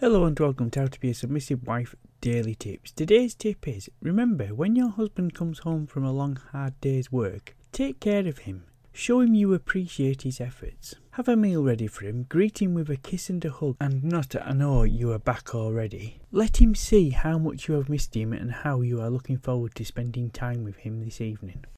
Hello and welcome to How to Be a Submissive Wife Daily Tips. Today's tip is remember when your husband comes home from a long, hard day's work, take care of him. Show him you appreciate his efforts. Have a meal ready for him, greet him with a kiss and a hug, and not I know oh, you are back already. Let him see how much you have missed him and how you are looking forward to spending time with him this evening.